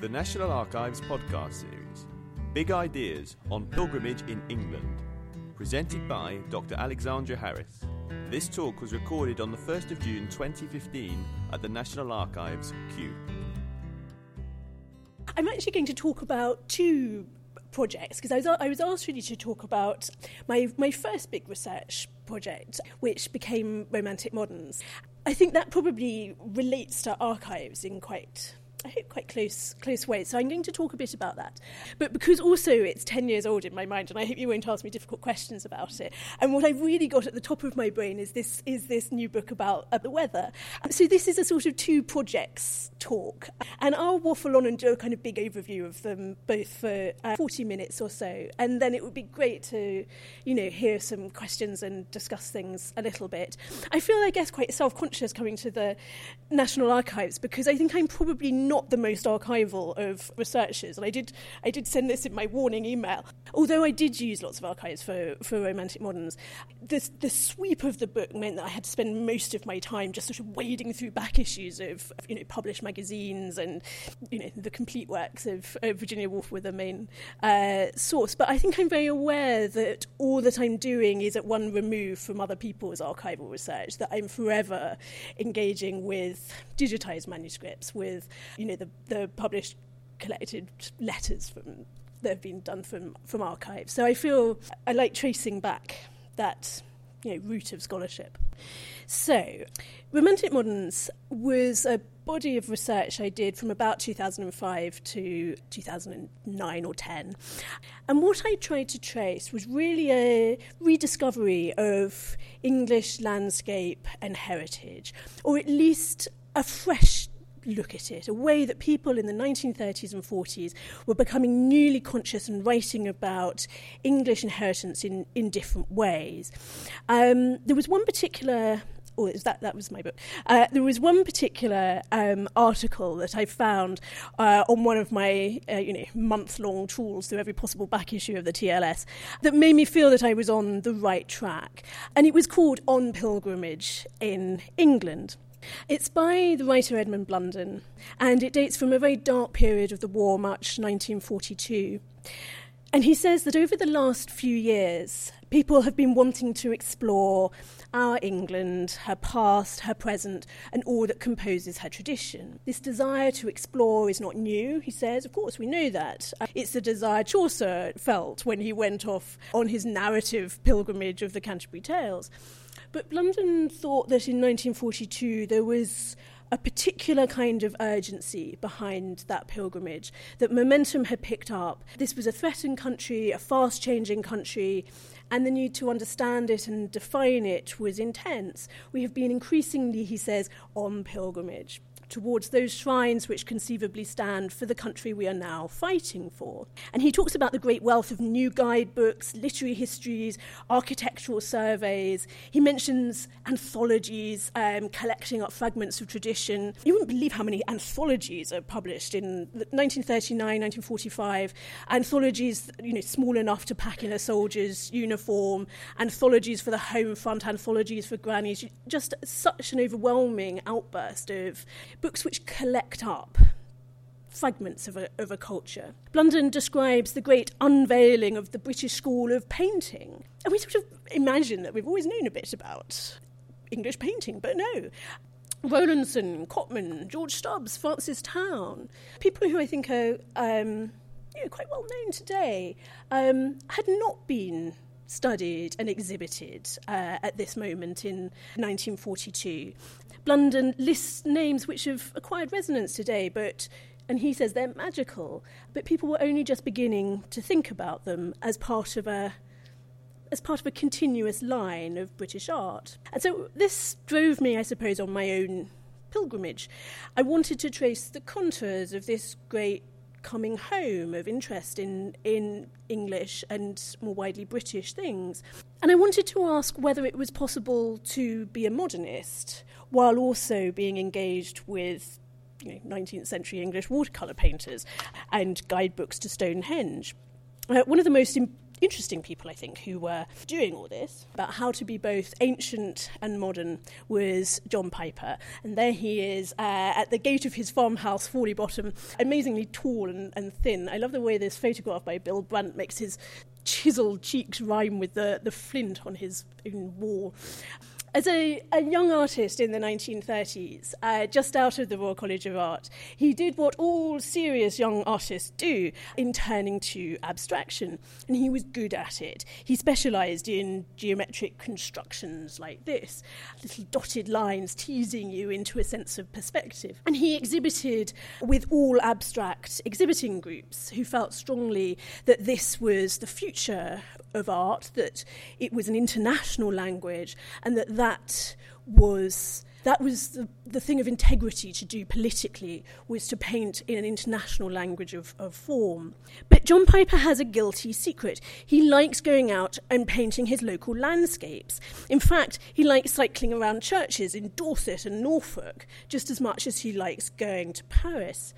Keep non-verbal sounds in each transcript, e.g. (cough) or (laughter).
the National Archives podcast series Big Ideas on Pilgrimage in England, presented by Dr. Alexandra Harris. This talk was recorded on the 1st of June 2015 at the National Archives, Kew. I'm actually going to talk about two projects because I was, I was asked really to talk about my, my first big research project, which became Romantic Moderns. I think that probably relates to archives in quite I hope quite close close ways. So I'm going to talk a bit about that. But because also it's 10 years old in my mind and I hope you won't ask me difficult questions about it. And what I've really got at the top of my brain is this is this new book about uh, the weather. So this is a sort of two projects talk and I'll waffle on and do a kind of big overview of them both for uh, 40 minutes or so and then it would be great to you know hear some questions and discuss things a little bit. I feel I guess quite self-conscious coming to the National Archives because I think I'm probably not the most archival of researchers. And I did, I did send this in my warning email. Although I did use lots of archives for, for Romantic Moderns, the, the sweep of the book meant that I had to spend most of my time just sort of wading through back issues of, you know, published magazines and, you know, the complete works of, of Virginia Woolf were the main uh, source. But I think I'm very aware that all that I'm doing is at one remove from other people's archival research, that I'm forever engaging with digitized manuscripts, with you know, the, the published collected letters from that have been done from, from archives. So I feel I like tracing back that you know, root of scholarship. So, Romantic Moderns was a body of research I did from about 2005 to 2009 or 10. And what I tried to trace was really a rediscovery of English landscape and heritage, or at least a fresh look at it, a way that people in the 1930s and 40s were becoming newly conscious and writing about English inheritance in, in different ways. Um, there was one particular oh, that that was my book. Uh, there was one particular um, article that I found uh, on one of my uh, you know month long trawls through every possible back issue of the TLS that made me feel that I was on the right track, and it was called "On Pilgrimage in England." It's by the writer Edmund Blunden, and it dates from a very dark period of the war, March 1942. And he says that over the last few years, people have been wanting to explore our England, her past, her present, and all that composes her tradition. This desire to explore is not new, he says. Of course, we know that. It's the desire Chaucer felt when he went off on his narrative pilgrimage of the Canterbury Tales. But Blunden thought that in 1942 there was a particular kind of urgency behind that pilgrimage, that momentum had picked up. This was a threatened country, a fast changing country, and the need to understand it and define it was intense. We have been increasingly, he says, on pilgrimage towards those shrines which conceivably stand for the country we are now fighting for. And he talks about the great wealth of new guidebooks, literary histories, architectural surveys. He mentions anthologies, um, collecting up fragments of tradition. You wouldn't believe how many anthologies are published in 1939, 1945. Anthologies, you know, small enough to pack in a soldier's uniform, anthologies for the home front, anthologies for grannies. Just such an overwhelming outburst of books which collect up fragments of a, of a culture. Blunden describes the great unveiling of the British school of painting. And we sort of imagine that we've always known a bit about English painting, but no. Rowlandson, Cotman, George Stubbs, Francis Towne, people who I think are um, you know, quite well known today, um, had not been studied and exhibited uh, at this moment in 1942. Blunden lists names which have acquired resonance today, but and he says they're magical, but people were only just beginning to think about them as part of a as part of a continuous line of British art. And so this drove me, I suppose, on my own pilgrimage. I wanted to trace the contours of this great coming home of interest in in English and more widely British things. And I wanted to ask whether it was possible to be a modernist while also being engaged with you know, 19th century English watercolour painters and guidebooks to Stonehenge. Uh, one of the most Im- interesting people, I think, who were doing all this about how to be both ancient and modern was John Piper. And there he is uh, at the gate of his farmhouse, Fawley Bottom, amazingly tall and, and thin. I love the way this photograph by Bill Brandt makes his chiseled cheeks rhyme with the, the flint on his own wall. As a, a, young artist in the 1930s, uh, just out of the Royal College of Art, he did what all serious young artists do in turning to abstraction, and he was good at it. He specialised in geometric constructions like this, little dotted lines teasing you into a sense of perspective. And he exhibited with all abstract exhibiting groups who felt strongly that this was the future of art, that it was an international language, and that that was that was the, the thing of integrity to do politically was to paint in an international language of, of form. But John Piper has a guilty secret. He likes going out and painting his local landscapes. In fact, he likes cycling around churches in Dorset and Norfolk just as much as he likes going to Paris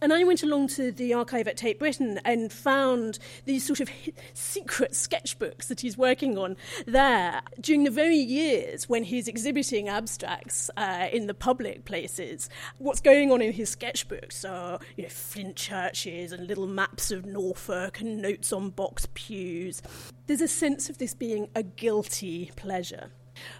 and I went along to the archive at Tate Britain and found these sort of secret sketchbooks that he's working on there during the very years when he's exhibiting abstracts uh, in the public places. What's going on in his sketchbooks are, you know, flint churches and little maps of Norfolk and notes on box pews. There's a sense of this being a guilty pleasure.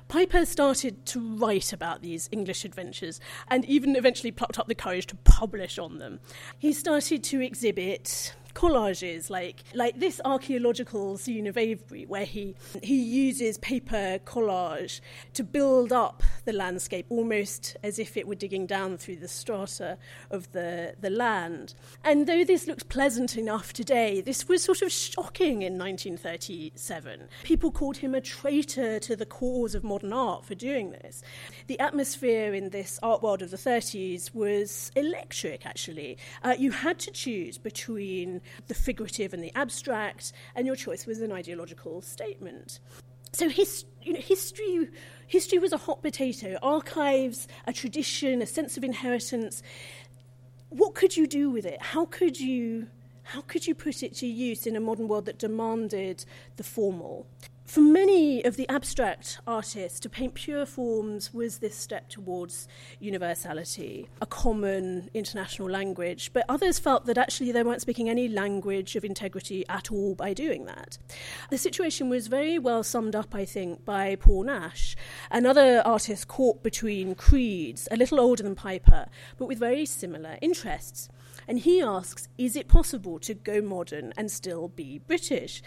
Piper started to write about these English adventures and even eventually plucked up the courage to publish on them. He started to exhibit collages like like this archaeological scene of Avebury where he he uses paper collage to build up the landscape almost as if it were digging down through the strata of the the land. And though this looks pleasant enough today this was sort of shocking in 1937 people called him a traitor to the cause of modern art for doing this. The atmosphere in this art world of the 30s was electric actually. Uh, you had to choose between the figurative and the abstract, and your choice was an ideological statement. So his, you know, history, history was a hot potato. Archives, a tradition, a sense of inheritance. What could you do with it? How could you, how could you put it to use in a modern world that demanded the formal? For many of the abstract artists, to paint pure forms was this step towards universality, a common international language. But others felt that actually they weren't speaking any language of integrity at all by doing that. The situation was very well summed up, I think, by Paul Nash, another artist caught between creeds, a little older than Piper, but with very similar interests. And he asks, is it possible to go modern and still be British?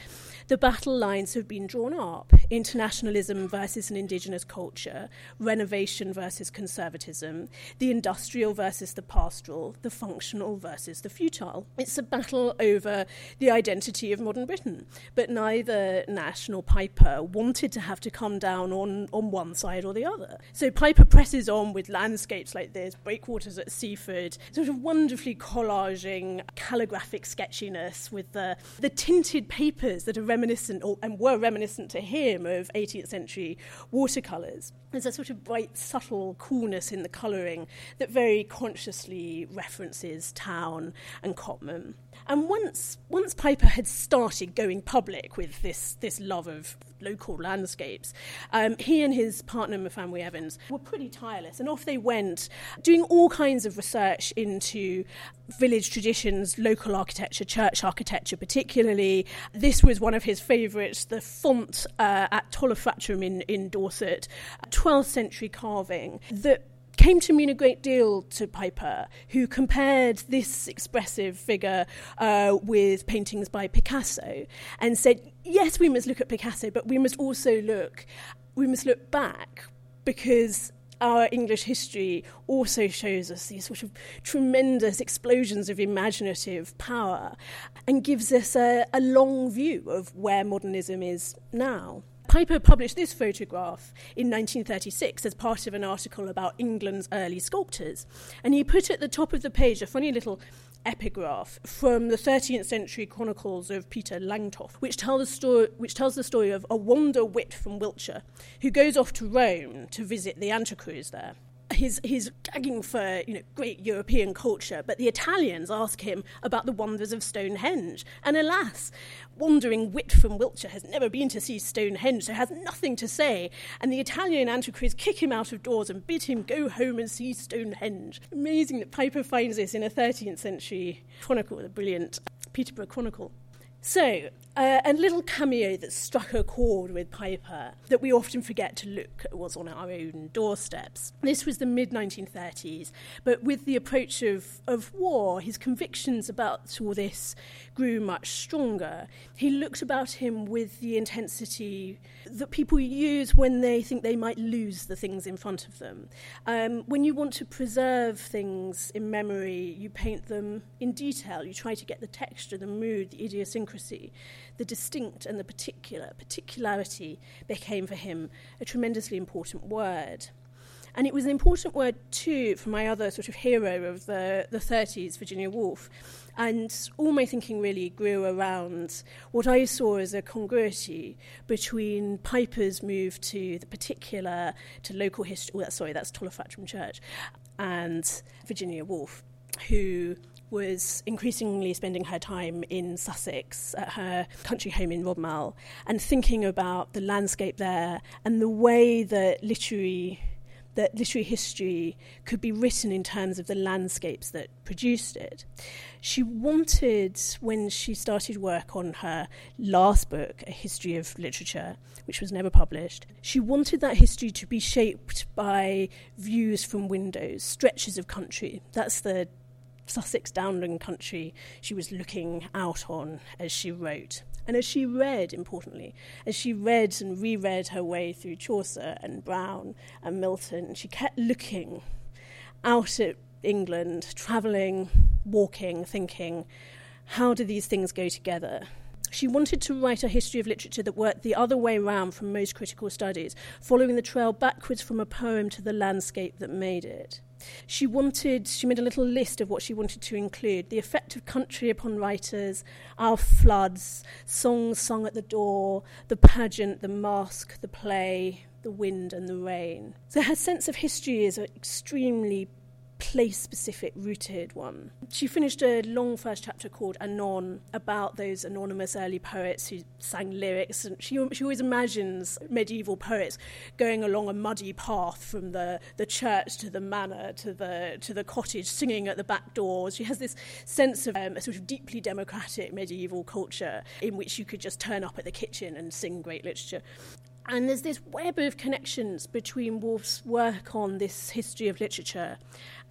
The battle lines have been drawn up internationalism versus an indigenous culture, renovation versus conservatism, the industrial versus the pastoral, the functional versus the futile. It's a battle over the identity of modern Britain. But neither Nash nor Piper wanted to have to come down on, on one side or the other. So Piper presses on with landscapes like this, breakwaters at Seaford, sort of wonderfully collaging calligraphic sketchiness with the, the tinted papers that are reminiscent or, and were reminiscent to him of 18th century watercolours. There's a sort of bright, subtle coolness in the colouring that very consciously references Towne and Cotman. And once, once Piper had started going public with this, this love of local landscapes, um, he and his partner, Myfanwy Evans, were pretty tireless. And off they went, doing all kinds of research into village traditions, local architecture, church architecture particularly. This was one of his favourites, the font uh, at Toller Fratrum in, in Dorset, 12th century carving that came to mean a great deal to Piper, who compared this expressive figure uh, with paintings by Picasso and said, yes, we must look at Picasso, but we must also look, we must look back because our English history also shows us these sort of tremendous explosions of imaginative power and gives us a, a long view of where modernism is now. Piper published this photograph in 1936 as part of an article about England's early sculptors. And he put at the top of the page a funny little epigraph from the 13th century chronicles of Peter Langtoft, which, tell the story, which tells the story of a wander wit from Wiltshire who goes off to Rome to visit the Antiquaries there. He's, he's gagging for you know, great European culture, but the Italians ask him about the wonders of Stonehenge. And alas, wandering wit from Wiltshire has never been to see Stonehenge, so has nothing to say. And the Italian antiquaries kick him out of doors and bid him go home and see Stonehenge. Amazing that Piper finds this in a 13th century chronicle, the brilliant Peterborough Chronicle. So, uh, a little cameo that struck a chord with Piper that we often forget to look at was on our own doorsteps. This was the mid 1930s, but with the approach of, of war, his convictions about all this grew much stronger. He looked about him with the intensity that people use when they think they might lose the things in front of them. Um, when you want to preserve things in memory, you paint them in detail. You try to get the texture, the mood, the idiosyncrasy the distinct and the particular. Particularity became for him a tremendously important word. And it was an important word too for my other sort of hero of the, the 30s, Virginia Woolf. And all my thinking really grew around what I saw as a congruity between Piper's move to the particular, to local history. Well, sorry, that's Toller Fratrum Church, and Virginia Woolf, who was increasingly spending her time in Sussex at her country home in Rodmell and thinking about the landscape there and the way that literary that literary history could be written in terms of the landscapes that produced it. She wanted, when she started work on her last book, A History of Literature, which was never published, she wanted that history to be shaped by views from windows, stretches of country. That's the Sussex downland country she was looking out on as she wrote. And as she read, importantly, as she read and reread her way through Chaucer and Browne and Milton, she kept looking out at England, travelling, walking, thinking, how do these things go together? She wanted to write a history of literature that worked the other way round from most critical studies, following the trail backwards from a poem to the landscape that made it. She wanted, she made a little list of what she wanted to include the effect of country upon writers, our floods, songs sung at the door, the pageant, the masque, the play, the wind, and the rain. So her sense of history is extremely place specific rooted one. She finished a long first chapter called Anon about those anonymous early poets who sang lyrics and she, she always imagines medieval poets going along a muddy path from the, the church to the manor to the to the cottage singing at the back doors. She has this sense of um, a sort of deeply democratic medieval culture in which you could just turn up at the kitchen and sing great literature. And there's this web of connections between Woolf's work on this history of literature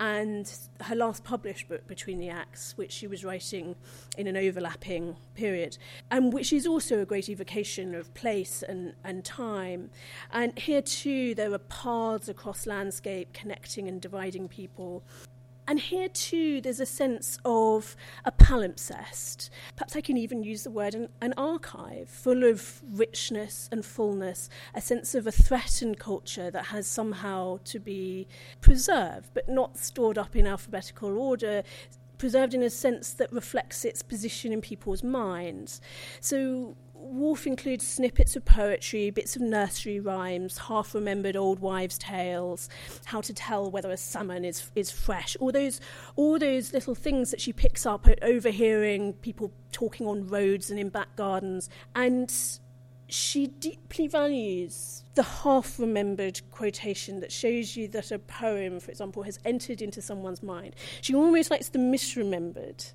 and her last published book, Between the Acts, which she was writing in an overlapping period, and which is also a great evocation of place and, and time. And here too, there are paths across landscape connecting and dividing people. And here too, there's a sense of a palimpsest. Perhaps I can even use the word an, an, archive, full of richness and fullness, a sense of a threatened culture that has somehow to be preserved, but not stored up in alphabetical order, preserved in a sense that reflects its position in people's minds. So Woolf includes snippets of poetry, bits of nursery rhymes, half remembered old wives' tales, how to tell whether a salmon is, is fresh, all those, all those little things that she picks up at overhearing people talking on roads and in back gardens. And she deeply values the half remembered quotation that shows you that a poem, for example, has entered into someone's mind. She almost likes the misremembered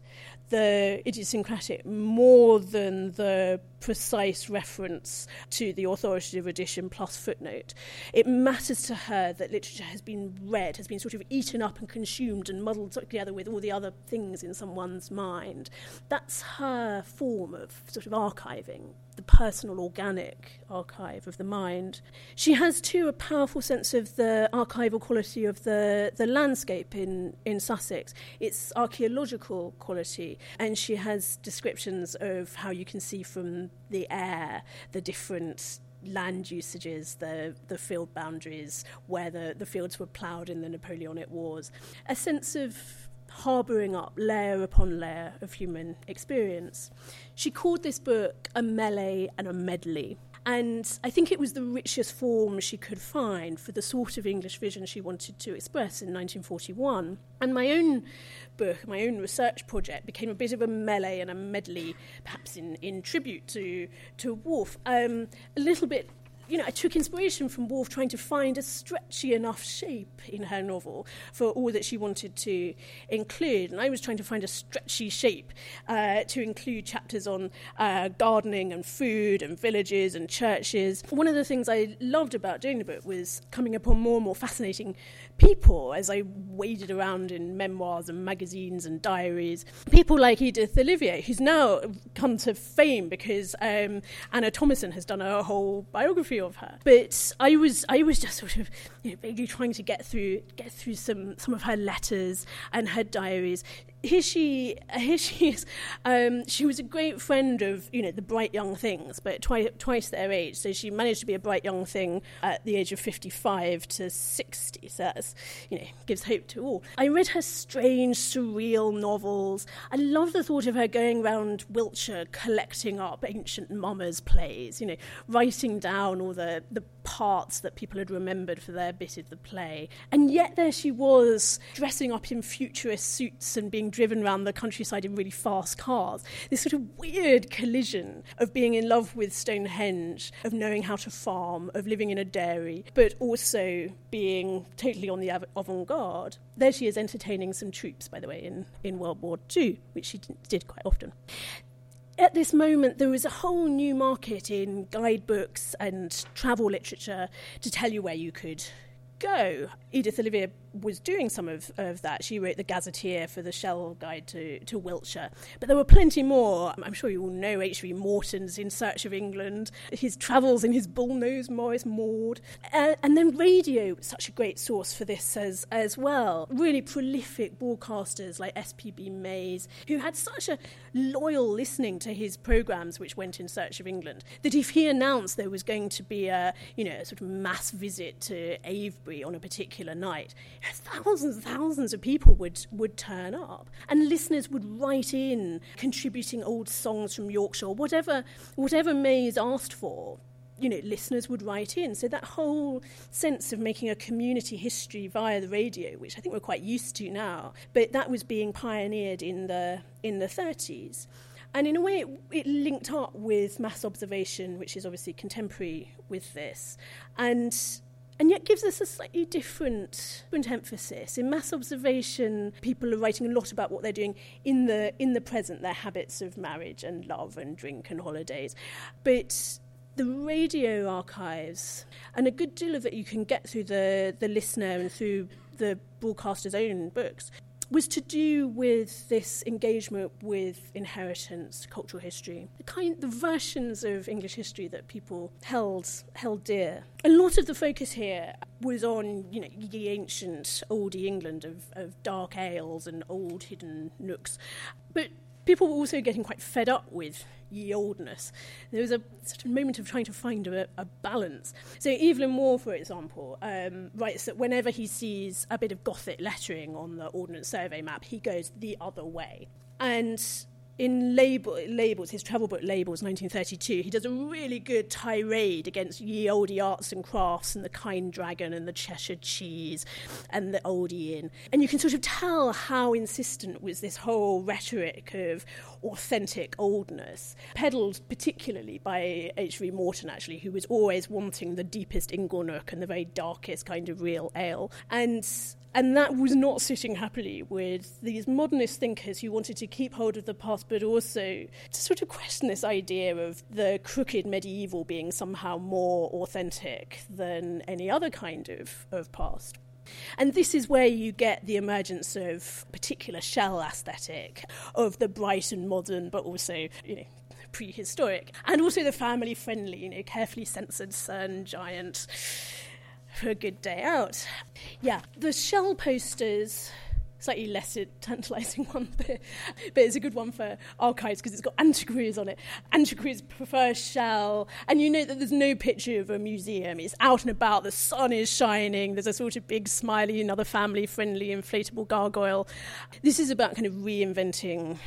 the idiosyncratic more than the precise reference to the authoritative edition plus footnote. It matters to her that literature has been read, has been sort of eaten up and consumed and muddled together with all the other things in someone's mind. That's her form of sort of archiving the personal, organic archive of the mind. She has, too, a powerful sense of the archival quality of the, the landscape in, in Sussex, its archaeological quality, and she has descriptions of how you can see from the air the different land usages, the, the field boundaries, where the, the fields were ploughed in the Napoleonic Wars. A sense of harbouring up layer upon layer of human experience. She called this book a melee and a medley. And I think it was the richest form she could find for the sort of English vision she wanted to express in 1941. And my own book, my own research project, became a bit of a melee and a medley, perhaps in, in tribute to, to Woolf. Um, a little bit you know, I took inspiration from Woolf trying to find a stretchy enough shape in her novel for all that she wanted to include. And I was trying to find a stretchy shape uh, to include chapters on uh, gardening and food and villages and churches. One of the things I loved about doing the book was coming upon more and more fascinating people as I waded around in memoirs and magazines and diaries. People like Edith Olivier, who's now come to fame because um, Anna Thomasson has done a whole biography of her. But I was I was just sort of you know, vaguely trying to get through get through some some of her letters and her diaries here she here she is. Um, she was a great friend of you know the bright young things, but twice twice their age. So she managed to be a bright young thing at the age of fifty five to sixty. So that's you know gives hope to all. I read her strange, surreal novels. I love the thought of her going around Wiltshire collecting up ancient mummers' plays. You know, writing down all the the parts that people had remembered for their bit of the play. And yet there she was, dressing up in futurist suits and being driven around the countryside in really fast cars. This sort of weird collision of being in love with Stonehenge, of knowing how to farm, of living in a dairy, but also being totally on the avant garde. There she is entertaining some troops, by the way, in, in World War II, which she did quite often at this moment, there was a whole new market in guidebooks and travel literature to tell you where you could go. Edith Olivier was doing some of, of that. She wrote the Gazetteer for the Shell Guide to, to Wiltshire. But there were plenty more. I'm sure you all know H.V. Morton's In Search of England, his travels in his bullnose Morris Maude. Uh, and then radio, such a great source for this as, as well. Really prolific broadcasters like S.P.B. Mais, who had such a loyal listening to his programmes, which went in search of England, that if he announced there was going to be a, you know, a sort of mass visit to Avebury on a particular night, thousands and thousands of people would, would turn up. And listeners would write in contributing old songs from Yorkshire, whatever, whatever Mais asked for. You know, listeners would write in. So that whole sense of making a community history via the radio, which I think we're quite used to now, but that was being pioneered in the in the 30s. And in a way, it, it, linked up with mass observation, which is obviously contemporary with this. And and yet gives us a slightly different, different emphasis. In mass observation, people are writing a lot about what they're doing in the, in the present, their habits of marriage and love and drink and holidays. But the radio archives, and a good deal of it you can get through the, the listener and through the broadcaster's own books, was to do with this engagement with inheritance, cultural history, the kind, the versions of English history that people held held dear. A lot of the focus here was on, you know, the ancient oldie England of, of dark ales and old hidden nooks, but people were also getting quite fed up with ye oldness. There was a sort of moment of trying to find a, a balance. So Evelyn Waugh, for example, um, writes that whenever he sees a bit of Gothic lettering on the Ordnance Survey map, he goes the other way. And in label, labels, his travel book labels, 1932, he does a really good tirade against ye olde arts and crafts and the kind dragon and the Cheshire cheese and the oldie inn. And you can sort of tell how insistent was this whole rhetoric of authentic oldness, peddled particularly by H.V. Morton, actually, who was always wanting the deepest inglenook and the very darkest kind of real ale. And and that was not sitting happily with these modernist thinkers who wanted to keep hold of the past, but also to sort of question this idea of the crooked medieval being somehow more authentic than any other kind of, of past. And this is where you get the emergence of particular shell aesthetic, of the bright and modern, but also, you know, prehistoric, and also the family friendly, you know, carefully censored sun giant for a good day out. Yeah, the shell posters slightly less (laughs) tantalising one, but, but it's a good one for archives because it's got antiquaries on it. Antiquaries prefer shell, and you know that there's no picture of a museum. It's out and about, the sun is shining, there's a sort of big, smiley, another family friendly inflatable gargoyle. This is about kind of reinventing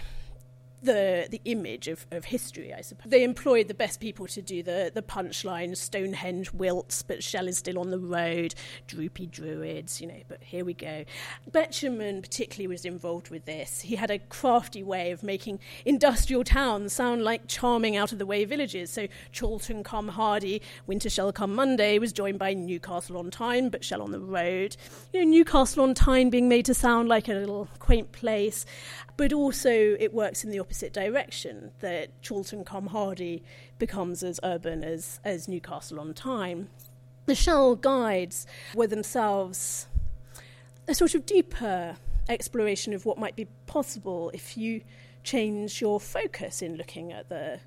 the the image of, of history, I suppose. They employed the best people to do the, the punchline, Stonehenge wilts, but Shell is still on the road, droopy druids, you know, but here we go. Betjeman particularly was involved with this. He had a crafty way of making industrial towns sound like charming out of the way villages. So Chorlton cum Hardy, Winter Shall come Monday was joined by Newcastle on Tyne, but Shell on the road. You know, Newcastle on Tyne being made to sound like a little quaint place, but also it works in the opposite direction that Chorlton cum Hardy becomes as urban as, as Newcastle on Tyne. The Shell guides were themselves a sort of deeper exploration of what might be possible if you change your focus in looking at the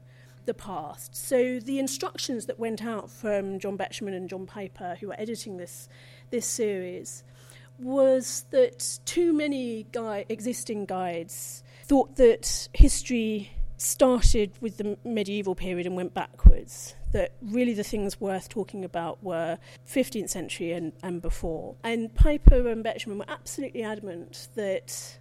the past. So the instructions that went out from John Betjeman and John Piper, who were editing this this series, was that too many gui- existing guides thought that history started with the medieval period and went backwards. That really the things worth talking about were 15th century and, and before. And Piper and Betjeman were absolutely adamant that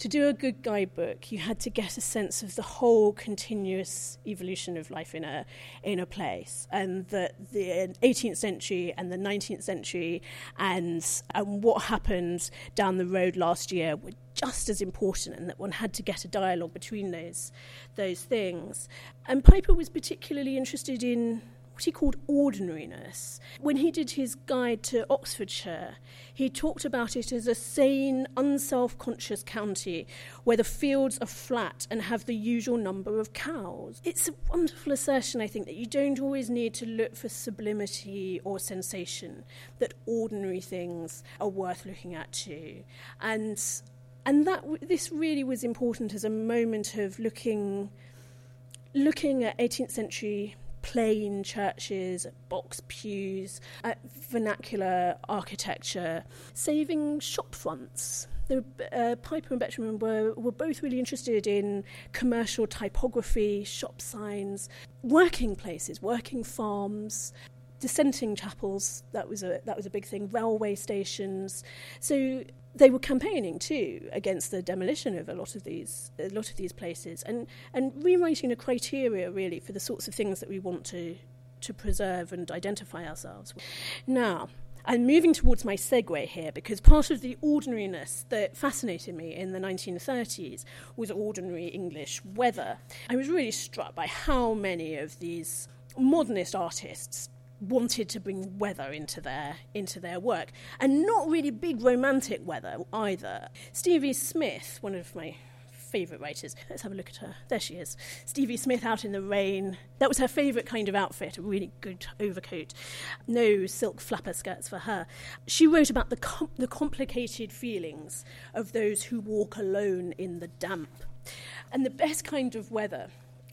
to do a good guidebook, you had to get a sense of the whole continuous evolution of life in a in a place, and that the 18th uh, century and the 19th century and and what happened down the road last year were just as important, and that one had to get a dialogue between those those things. And Piper was particularly interested in what he called ordinariness. When he did his guide to Oxfordshire, he talked about it as a sane, unself conscious county where the fields are flat and have the usual number of cows. It's a wonderful assertion, I think, that you don't always need to look for sublimity or sensation, that ordinary things are worth looking at too. And, and that this really was important as a moment of looking looking at 18th century plain churches, box pews, at vernacular architecture, saving shop fronts. The, uh, Piper and Betjeman were, were both really interested in commercial typography, shop signs, working places, working farms, dissenting chapels. That was a that was a big thing. Railway stations. So they were campaigning too against the demolition of a lot of these a lot of these places and and rewriting a criteria really for the sorts of things that we want to to preserve and identify ourselves with. Now, I'm moving towards my segue here because part of the ordinariness that fascinated me in the 1930s was ordinary English weather. I was really struck by how many of these modernist artists wanted to bring weather into their into their work. And not really big romantic weather either. Stevie smith one of my favourite writers. Let's have a look at her. There she is. Stevie smith out in the rain. That was her favourite kind of outfit a really good overcoat. No silk flapper skirts for her. She wrote about the com- the complicated feelings of those who walk alone in the damp. And the best kind of weather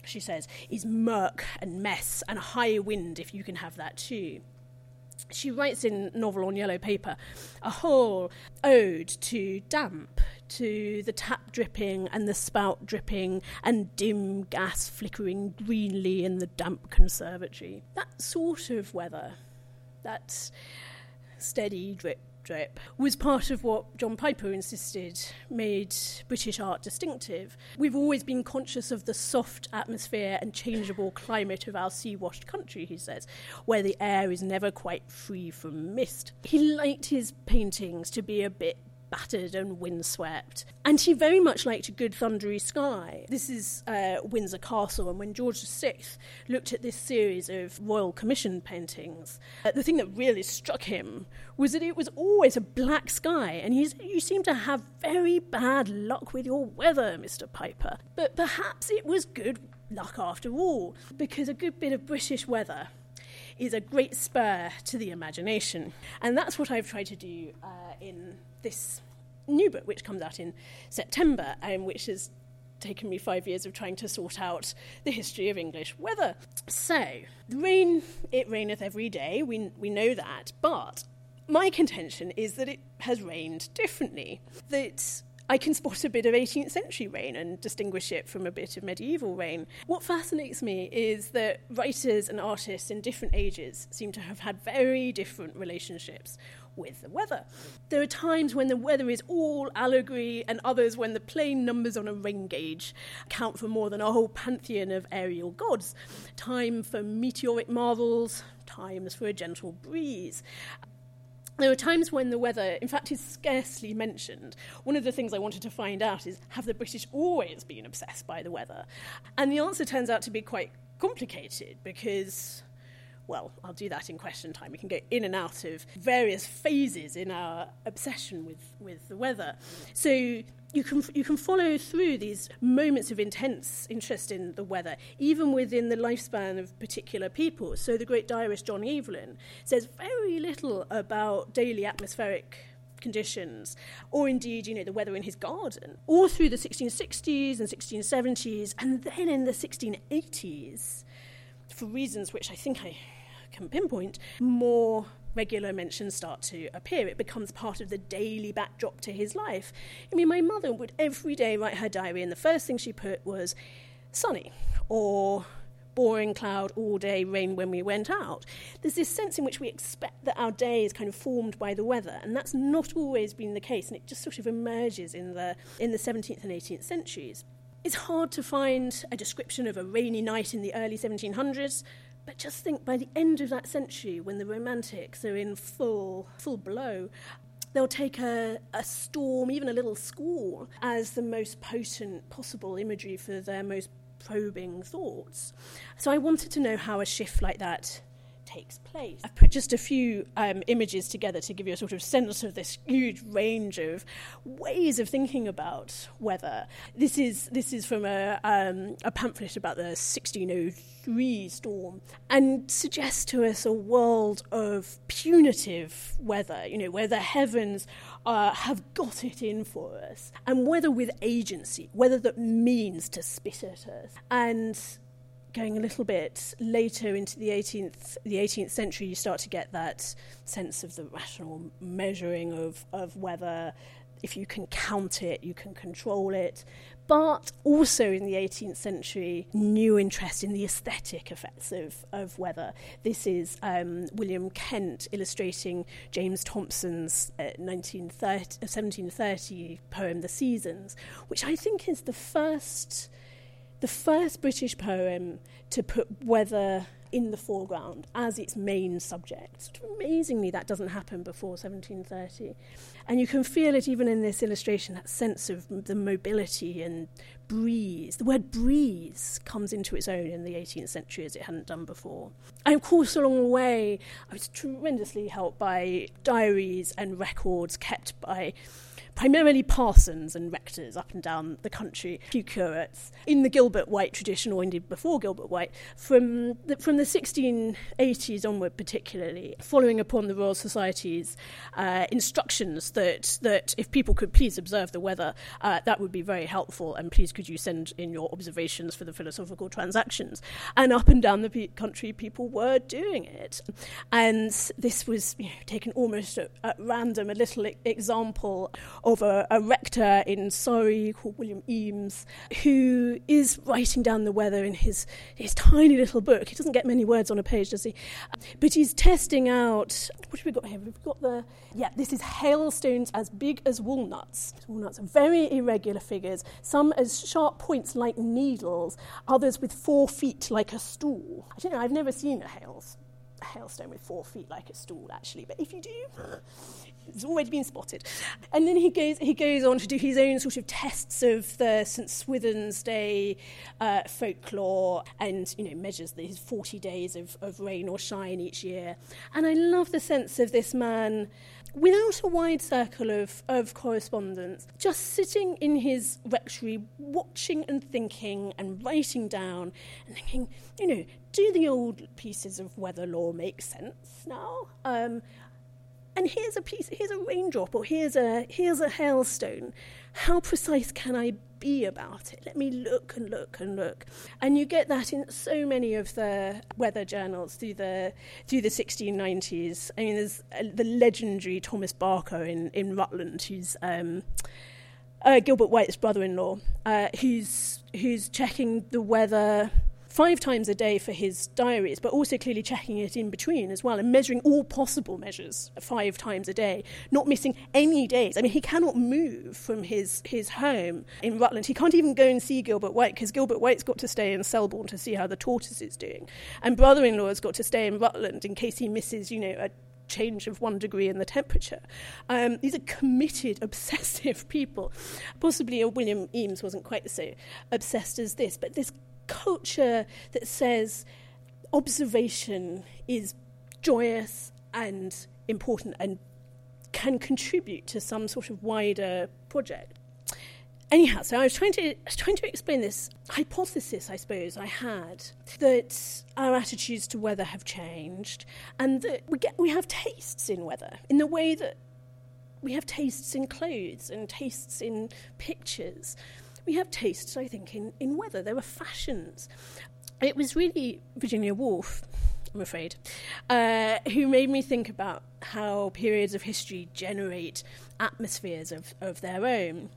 she says, is murk and mess and high wind, if you can have that too. She writes in Novel on Yellow Paper a whole ode to damp, to the tap dripping and the spout dripping and dim gas flickering greenly in the damp conservatory. That sort of weather, that steady drip was part of what John Piper insisted made British art distinctive. We've always been conscious of the soft atmosphere and changeable climate of our sea washed country, he says, where the air is never quite free from mist. He liked his paintings to be a bit battered and windswept. And he very much liked a good thundery sky. This is uh, Windsor Castle, and when George VI looked at this series of Royal Commission paintings, uh, the thing that really struck him was that it was always a black sky, and he's, you seem to have very bad luck with your weather, Mr. Piper. But perhaps it was good luck after all, because a good bit of British weather is a great spur to the imagination. And that's what I've tried to do uh, in this new book, which comes out in September, and which has taken me five years of trying to sort out the history of English weather. So, the rain, it raineth every day, we, we know that, but my contention is that it has rained differently. That I can spot a bit of 18th century rain and distinguish it from a bit of medieval rain. What fascinates me is that writers and artists in different ages seem to have had very different relationships with the weather. There are times when the weather is all allegory, and others when the plain numbers on a rain gauge count for more than a whole pantheon of aerial gods. Time for meteoric marvels, times for a gentle breeze. There are times when the weather, in fact, is scarcely mentioned. One of the things I wanted to find out is have the British always been obsessed by the weather? And the answer turns out to be quite complicated because well, I'll do that in question time. We can go in and out of various phases in our obsession with, with the weather. So you can, you can follow through these moments of intense interest in the weather, even within the lifespan of particular people. So the great diarist John Evelyn says very little about daily atmospheric conditions, or indeed, you know, the weather in his garden, all through the 1660s and 1670s, and then in the 1680s, for reasons which I think I can pinpoint, more regular mentions start to appear. It becomes part of the daily backdrop to his life. I mean, my mother would every day write her diary, and the first thing she put was sunny or boring cloud all day, rain when we went out. There's this sense in which we expect that our day is kind of formed by the weather, and that's not always been the case, and it just sort of emerges in the, in the 17th and 18th centuries. It's hard to find a description of a rainy night in the early 1700s, but just think by the end of that century, when the Romantics are in full, full blow, they'll take a, a storm, even a little squall, as the most potent possible imagery for their most probing thoughts. So I wanted to know how a shift like that takes place. I've put just a few um, images together to give you a sort of sense of this huge range of ways of thinking about weather. This is this is from a, um, a pamphlet about the 1603 storm and suggests to us a world of punitive weather, you know, where the heavens uh, have got it in for us, and weather with agency, weather that means to spit at us. And going a little bit later into the 18th, the 18th century, you start to get that sense of the rational measuring of, of weather, if you can count it, you can control it. But also in the 18th century, new interest in the aesthetic effects of, of weather. This is um, William Kent illustrating James Thomson's uh, 1730 poem, The Seasons, which I think is the first the first British poem to put weather in the foreground as its main subject. Sort of amazingly, that doesn't happen before 1730. And you can feel it even in this illustration that sense of the mobility and breeze. The word breeze comes into its own in the 18th century as it hadn't done before. And of course, along the way, I was tremendously helped by diaries and records kept by primarily parsons and rectors up and down the country, a few curates, in the Gilbert White tradition, or indeed before Gilbert White, from the, from the 1680s onward, particularly, following upon the Royal Society's uh, instructions that, that if people could please observe the weather, uh, that would be very helpful, and please could you send in your observations for the philosophical transactions. And up and down the pe- country, people were doing it. And this was you know, taken almost at, at random, a little e- example of a, a, rector in Surrey called William Eames, who is writing down the weather in his, his tiny little book. He doesn't get many words on a page, does he? But he's testing out. What have we got here? We've got the. Yeah, this is hailstones as big as walnuts. Walnuts are very irregular figures, some as sharp points like needles, others with four feet like a stool. I don't know, I've never seen a hailstone a hailstone with four feet like a stool, actually. But if you do, it's already been spotted. And then he goes, he goes on to do his own sort of tests of the St. Swithin's Day uh, folklore and, you know, measures his 40 days of, of rain or shine each year. And I love the sense of this man without a wide circle of, of correspondence, just sitting in his rectory, watching and thinking and writing down and thinking, you know, do the old pieces of weather lore make sense now? Um, and here's a piece, here's a raindrop, or here's a here's a hailstone. How precise can I be about it? Let me look and look and look. And you get that in so many of the weather journals through the through the 1690s. I mean, there's uh, the legendary Thomas Barker in in Rutland, who's um, uh, Gilbert White's brother-in-law, uh, who's who's checking the weather five times a day for his diaries, but also clearly checking it in between as well and measuring all possible measures five times a day, not missing any days. I mean, he cannot move from his, his home in Rutland. He can't even go and see Gilbert White because Gilbert White's got to stay in Selborne to see how the tortoise is doing. And brother in law has got to stay in Rutland in case he misses, you know, a change of one degree in the temperature. Um, these are committed, (laughs) obsessive people. Possibly William Eames wasn't quite so obsessed as this, but this culture that says observation is joyous and important and can contribute to some sort of wider project anyhow, so I was trying to trying to explain this hypothesis, I suppose, I had that our attitudes to weather have changed, and that we get we have tastes in weather in the way that we have tastes in clothes and tastes in pictures. We have tastes, I think, in, in weather. There are fashions. It was really Virginia Woolf, I'm afraid, uh, who made me think about how periods of history generate atmospheres of, of their own.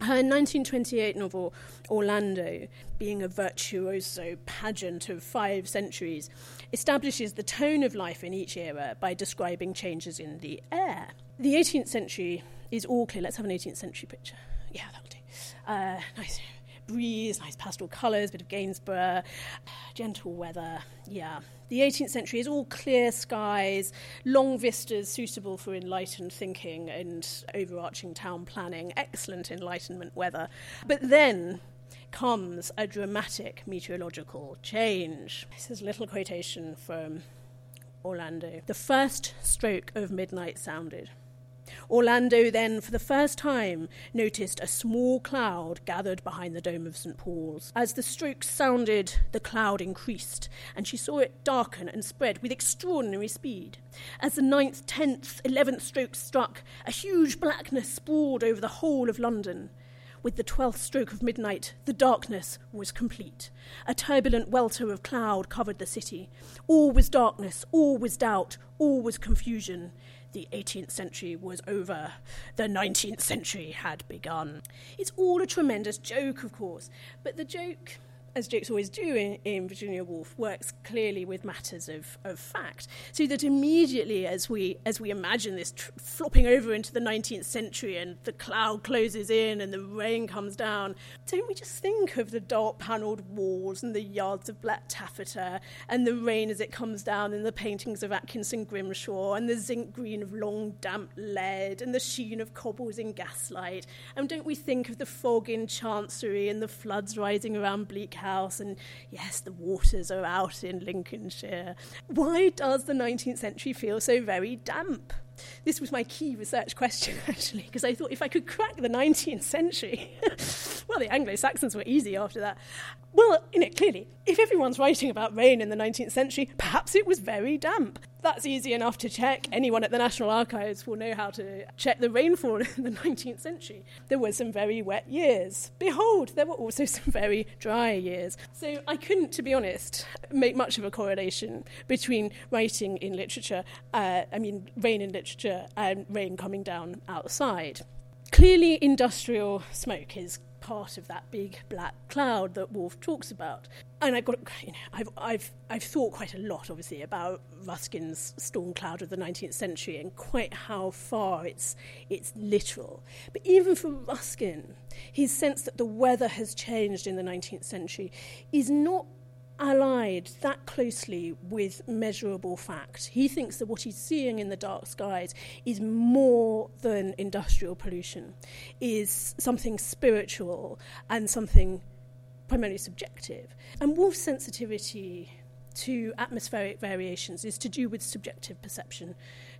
Her 1928 novel, Orlando, being a virtuoso pageant of five centuries, establishes the tone of life in each era by describing changes in the air. The 18th century is all clear. Let's have an 18th century picture. Yeah, that'll. Uh, nice breeze, nice pastel colours, bit of Gainsborough, gentle weather. Yeah. The 18th century is all clear skies, long vistas suitable for enlightened thinking and overarching town planning, excellent enlightenment weather. But then comes a dramatic meteorological change. This is a little quotation from Orlando. The first stroke of midnight sounded. Orlando then, for the first time, noticed a small cloud gathered behind the dome of St. Paul's. As the strokes sounded, the cloud increased, and she saw it darken and spread with extraordinary speed. As the ninth, tenth, eleventh strokes struck, a huge blackness sprawled over the whole of London. With the twelfth stroke of midnight, the darkness was complete. A turbulent welter of cloud covered the city. All was darkness, all was doubt, all was confusion the 18th century was over, the 19th century had begun. It's all a tremendous joke, of course, but the joke as Jake's always do in, in Virginia Woolf, works clearly with matters of, of fact. So that immediately, as we as we imagine this tr- flopping over into the 19th century and the cloud closes in and the rain comes down, don't we just think of the dark panelled walls and the yards of black taffeta and the rain as it comes down and the paintings of Atkinson Grimshaw and the zinc green of long damp lead and the sheen of cobbles in gaslight? And don't we think of the fog in Chancery and the floods rising around Bleak house, and yes, the waters are out in Lincolnshire. Why does the 19th century feel so very damp? This was my key research question, (laughs) actually, because I thought if I could crack the 19th century, (laughs) well, the Anglo Saxons were easy after that. Well, you know, clearly, if everyone's writing about rain in the 19th century, perhaps it was very damp. That's easy enough to check. Anyone at the National Archives will know how to check the rainfall (laughs) in the 19th century. There were some very wet years. Behold, there were also (laughs) some very dry years. So I couldn't, to be honest, make much of a correlation between writing in literature, uh, I mean, rain in literature, and rain coming down outside. Clearly, industrial smoke is part of that big black cloud that Woolf talks about. And I've got, you know, I've, I've, I've thought quite a lot, obviously, about Ruskin's storm cloud of the 19th century and quite how far it's, it's literal. But even for Ruskin, his sense that the weather has changed in the 19th century is not allied that closely with measurable fact. He thinks that what he's seeing in the dark skies is more than industrial pollution, is something spiritual and something primarily subjective. And Woolf's sensitivity to atmospheric variations is to do with subjective perception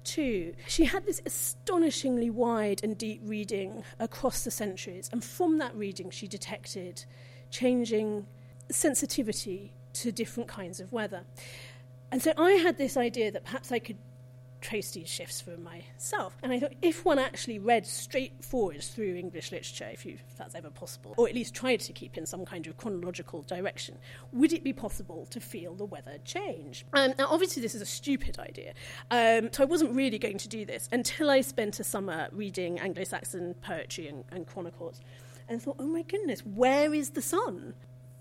too. She had this astonishingly wide and deep reading across the centuries, and from that reading, she detected changing sensitivity to different kinds of weather. And so I had this idea that perhaps I could trace these shifts for myself. And I thought if one actually read straight forward through English literature, if, you, if that's ever possible, or at least tried to keep in some kind of chronological direction, would it be possible to feel the weather change? Um, now, obviously, this is a stupid idea. Um, so I wasn't really going to do this until I spent a summer reading Anglo Saxon poetry and, and chronicles and thought, oh my goodness, where is the sun?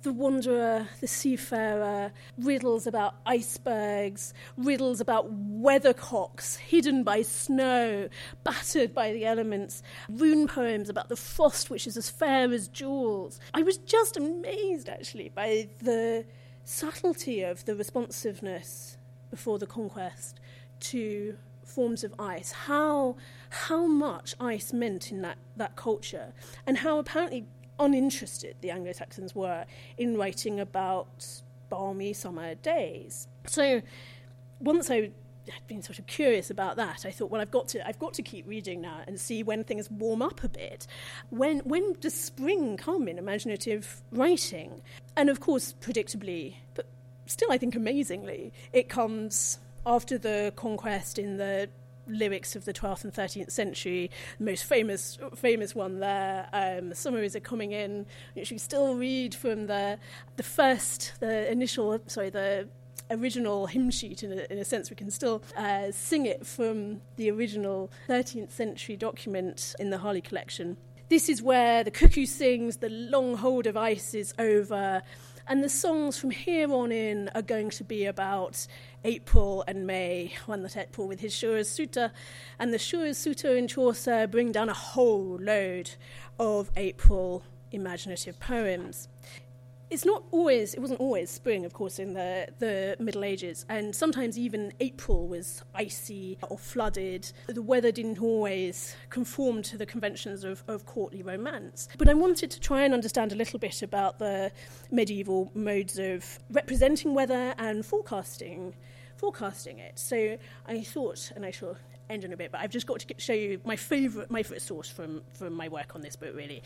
The wanderer, the seafarer, riddles about icebergs, riddles about weathercocks hidden by snow, battered by the elements, rune poems about the frost which is as fair as jewels. I was just amazed actually by the subtlety of the responsiveness before the conquest to forms of ice, how how much ice meant in that, that culture, and how apparently uninterested the Anglo Saxons were in writing about balmy summer days. So once I had been sort of curious about that, I thought, well, I've got to, I've got to keep reading now and see when things warm up a bit. When, when does spring come in imaginative writing? And of course, predictably, but still, I think amazingly, it comes after the conquest in the lyrics of the 12th and 13th century. The most famous famous one there, um, Sumer is icumen in, which we still read from the the first, the initial, sorry, the original hymn sheet in a, in a sense we can still uh, sing it from the original 13th century document in the Harley collection this is where the cuckoo sings the long hold of ice is over and the songs from here on in are going to be about April and May, when the April with his shoures soote, and the shoures soote in Chaucer bring down a whole load of April imaginative poems. It's not always, it wasn't always spring, of course, in the, the Middle Ages, and sometimes even April was icy or flooded. The weather didn't always conform to the conventions of, of courtly romance. But I wanted to try and understand a little bit about the medieval modes of representing weather and forecasting forecasting it. So I thought, and I shall end in a bit, but I've just got to show you my favourite my favourite source from, from my work on this book, really,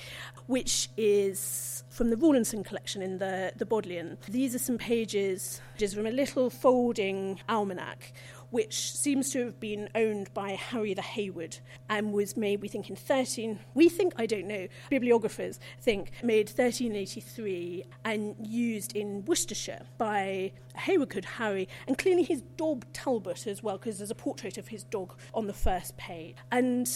which is from the Rawlinson collection in the, the Bodleian. These are some pages, pages from a little folding almanac which seems to have been owned by Harry the Hayward and was made, we think, in 13. We think, I don't know, bibliographers think, made 1383 and used in Worcestershire by Hayward called Harry, and clearly his dog Talbot as well, because there's a portrait of his dog on the first page. And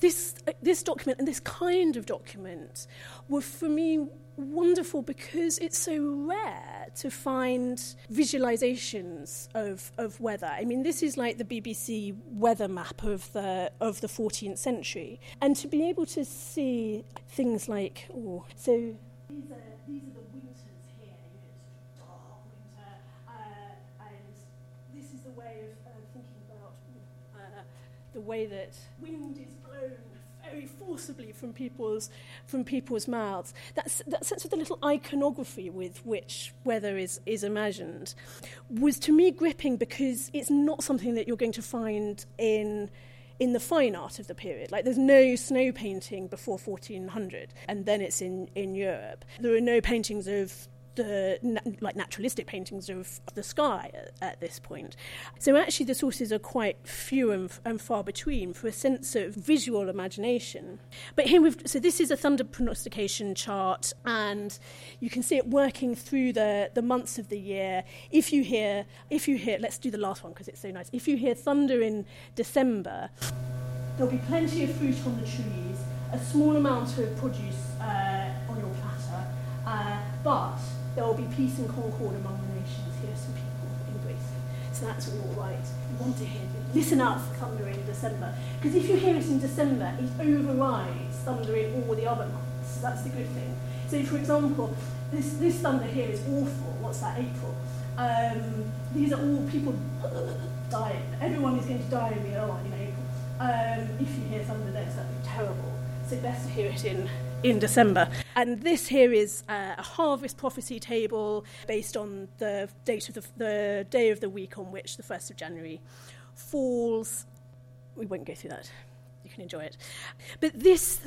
this, this document and this kind of document were for me wonderful because it's so rare to find visualizations of, of weather. I mean, this is like the BBC weather map of the of the 14th century, and to be able to see things like oh, so these are these are the winters here. You dark winter, uh, and this is the way of uh, thinking about uh, the way that wind is blown very forcibly from people's from people's mouths. That's, that sense of the little iconography with which weather is is imagined was to me gripping because it's not something that you're going to find in in the fine art of the period. Like there's no snow painting before 1400, and then it's in in Europe. There are no paintings of the na- like naturalistic paintings of the sky at, at, this point. So actually, the sources are quite few and, f- and, far between for a sense of visual imagination. But here we've so this is a thunder prognostication chart, and you can see it working through the the months of the year. If you hear if you hear let's do the last one because it's so nice. If you hear thunder in December, there'll be plenty of fruit on the trees, a small amount of produce uh, on your platter, uh, but there will be peace and concord among the nations. Here are some people embracing. So that's all right. You want to hear it. Listen out for thunder in December. Because if you hear it in December, it overrides thunder in all the other months. That's the good thing. So, for example, this, this thunder here is awful. What's that, April? Um, these are all people (laughs) dying. Everyone is going to die in the airline in April. Um, if you hear thunder then, that'd be terrible. So, best to hear it in in December. And this here is uh, a harvest prophecy table based on the date of the, the day of the week on which the 1st of January falls. We won't go through that. You can enjoy it. But this,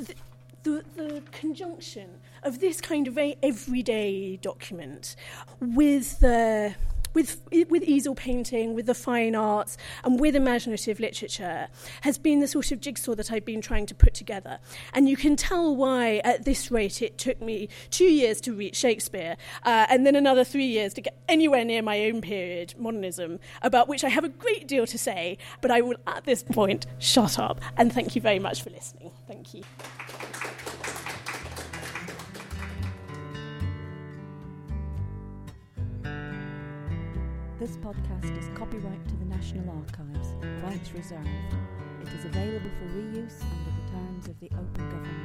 the, the conjunction of this kind of everyday document with the with, with easel painting, with the fine arts, and with imaginative literature has been the sort of jigsaw that I've been trying to put together. And you can tell why, at this rate, it took me two years to reach Shakespeare, uh, and then another three years to get anywhere near my own period, modernism, about which I have a great deal to say, but I will at this point shut up. And thank you very much for listening. Thank you. This podcast is copyright to the National Archives, rights reserved. It is available for reuse under the terms of the Open Government.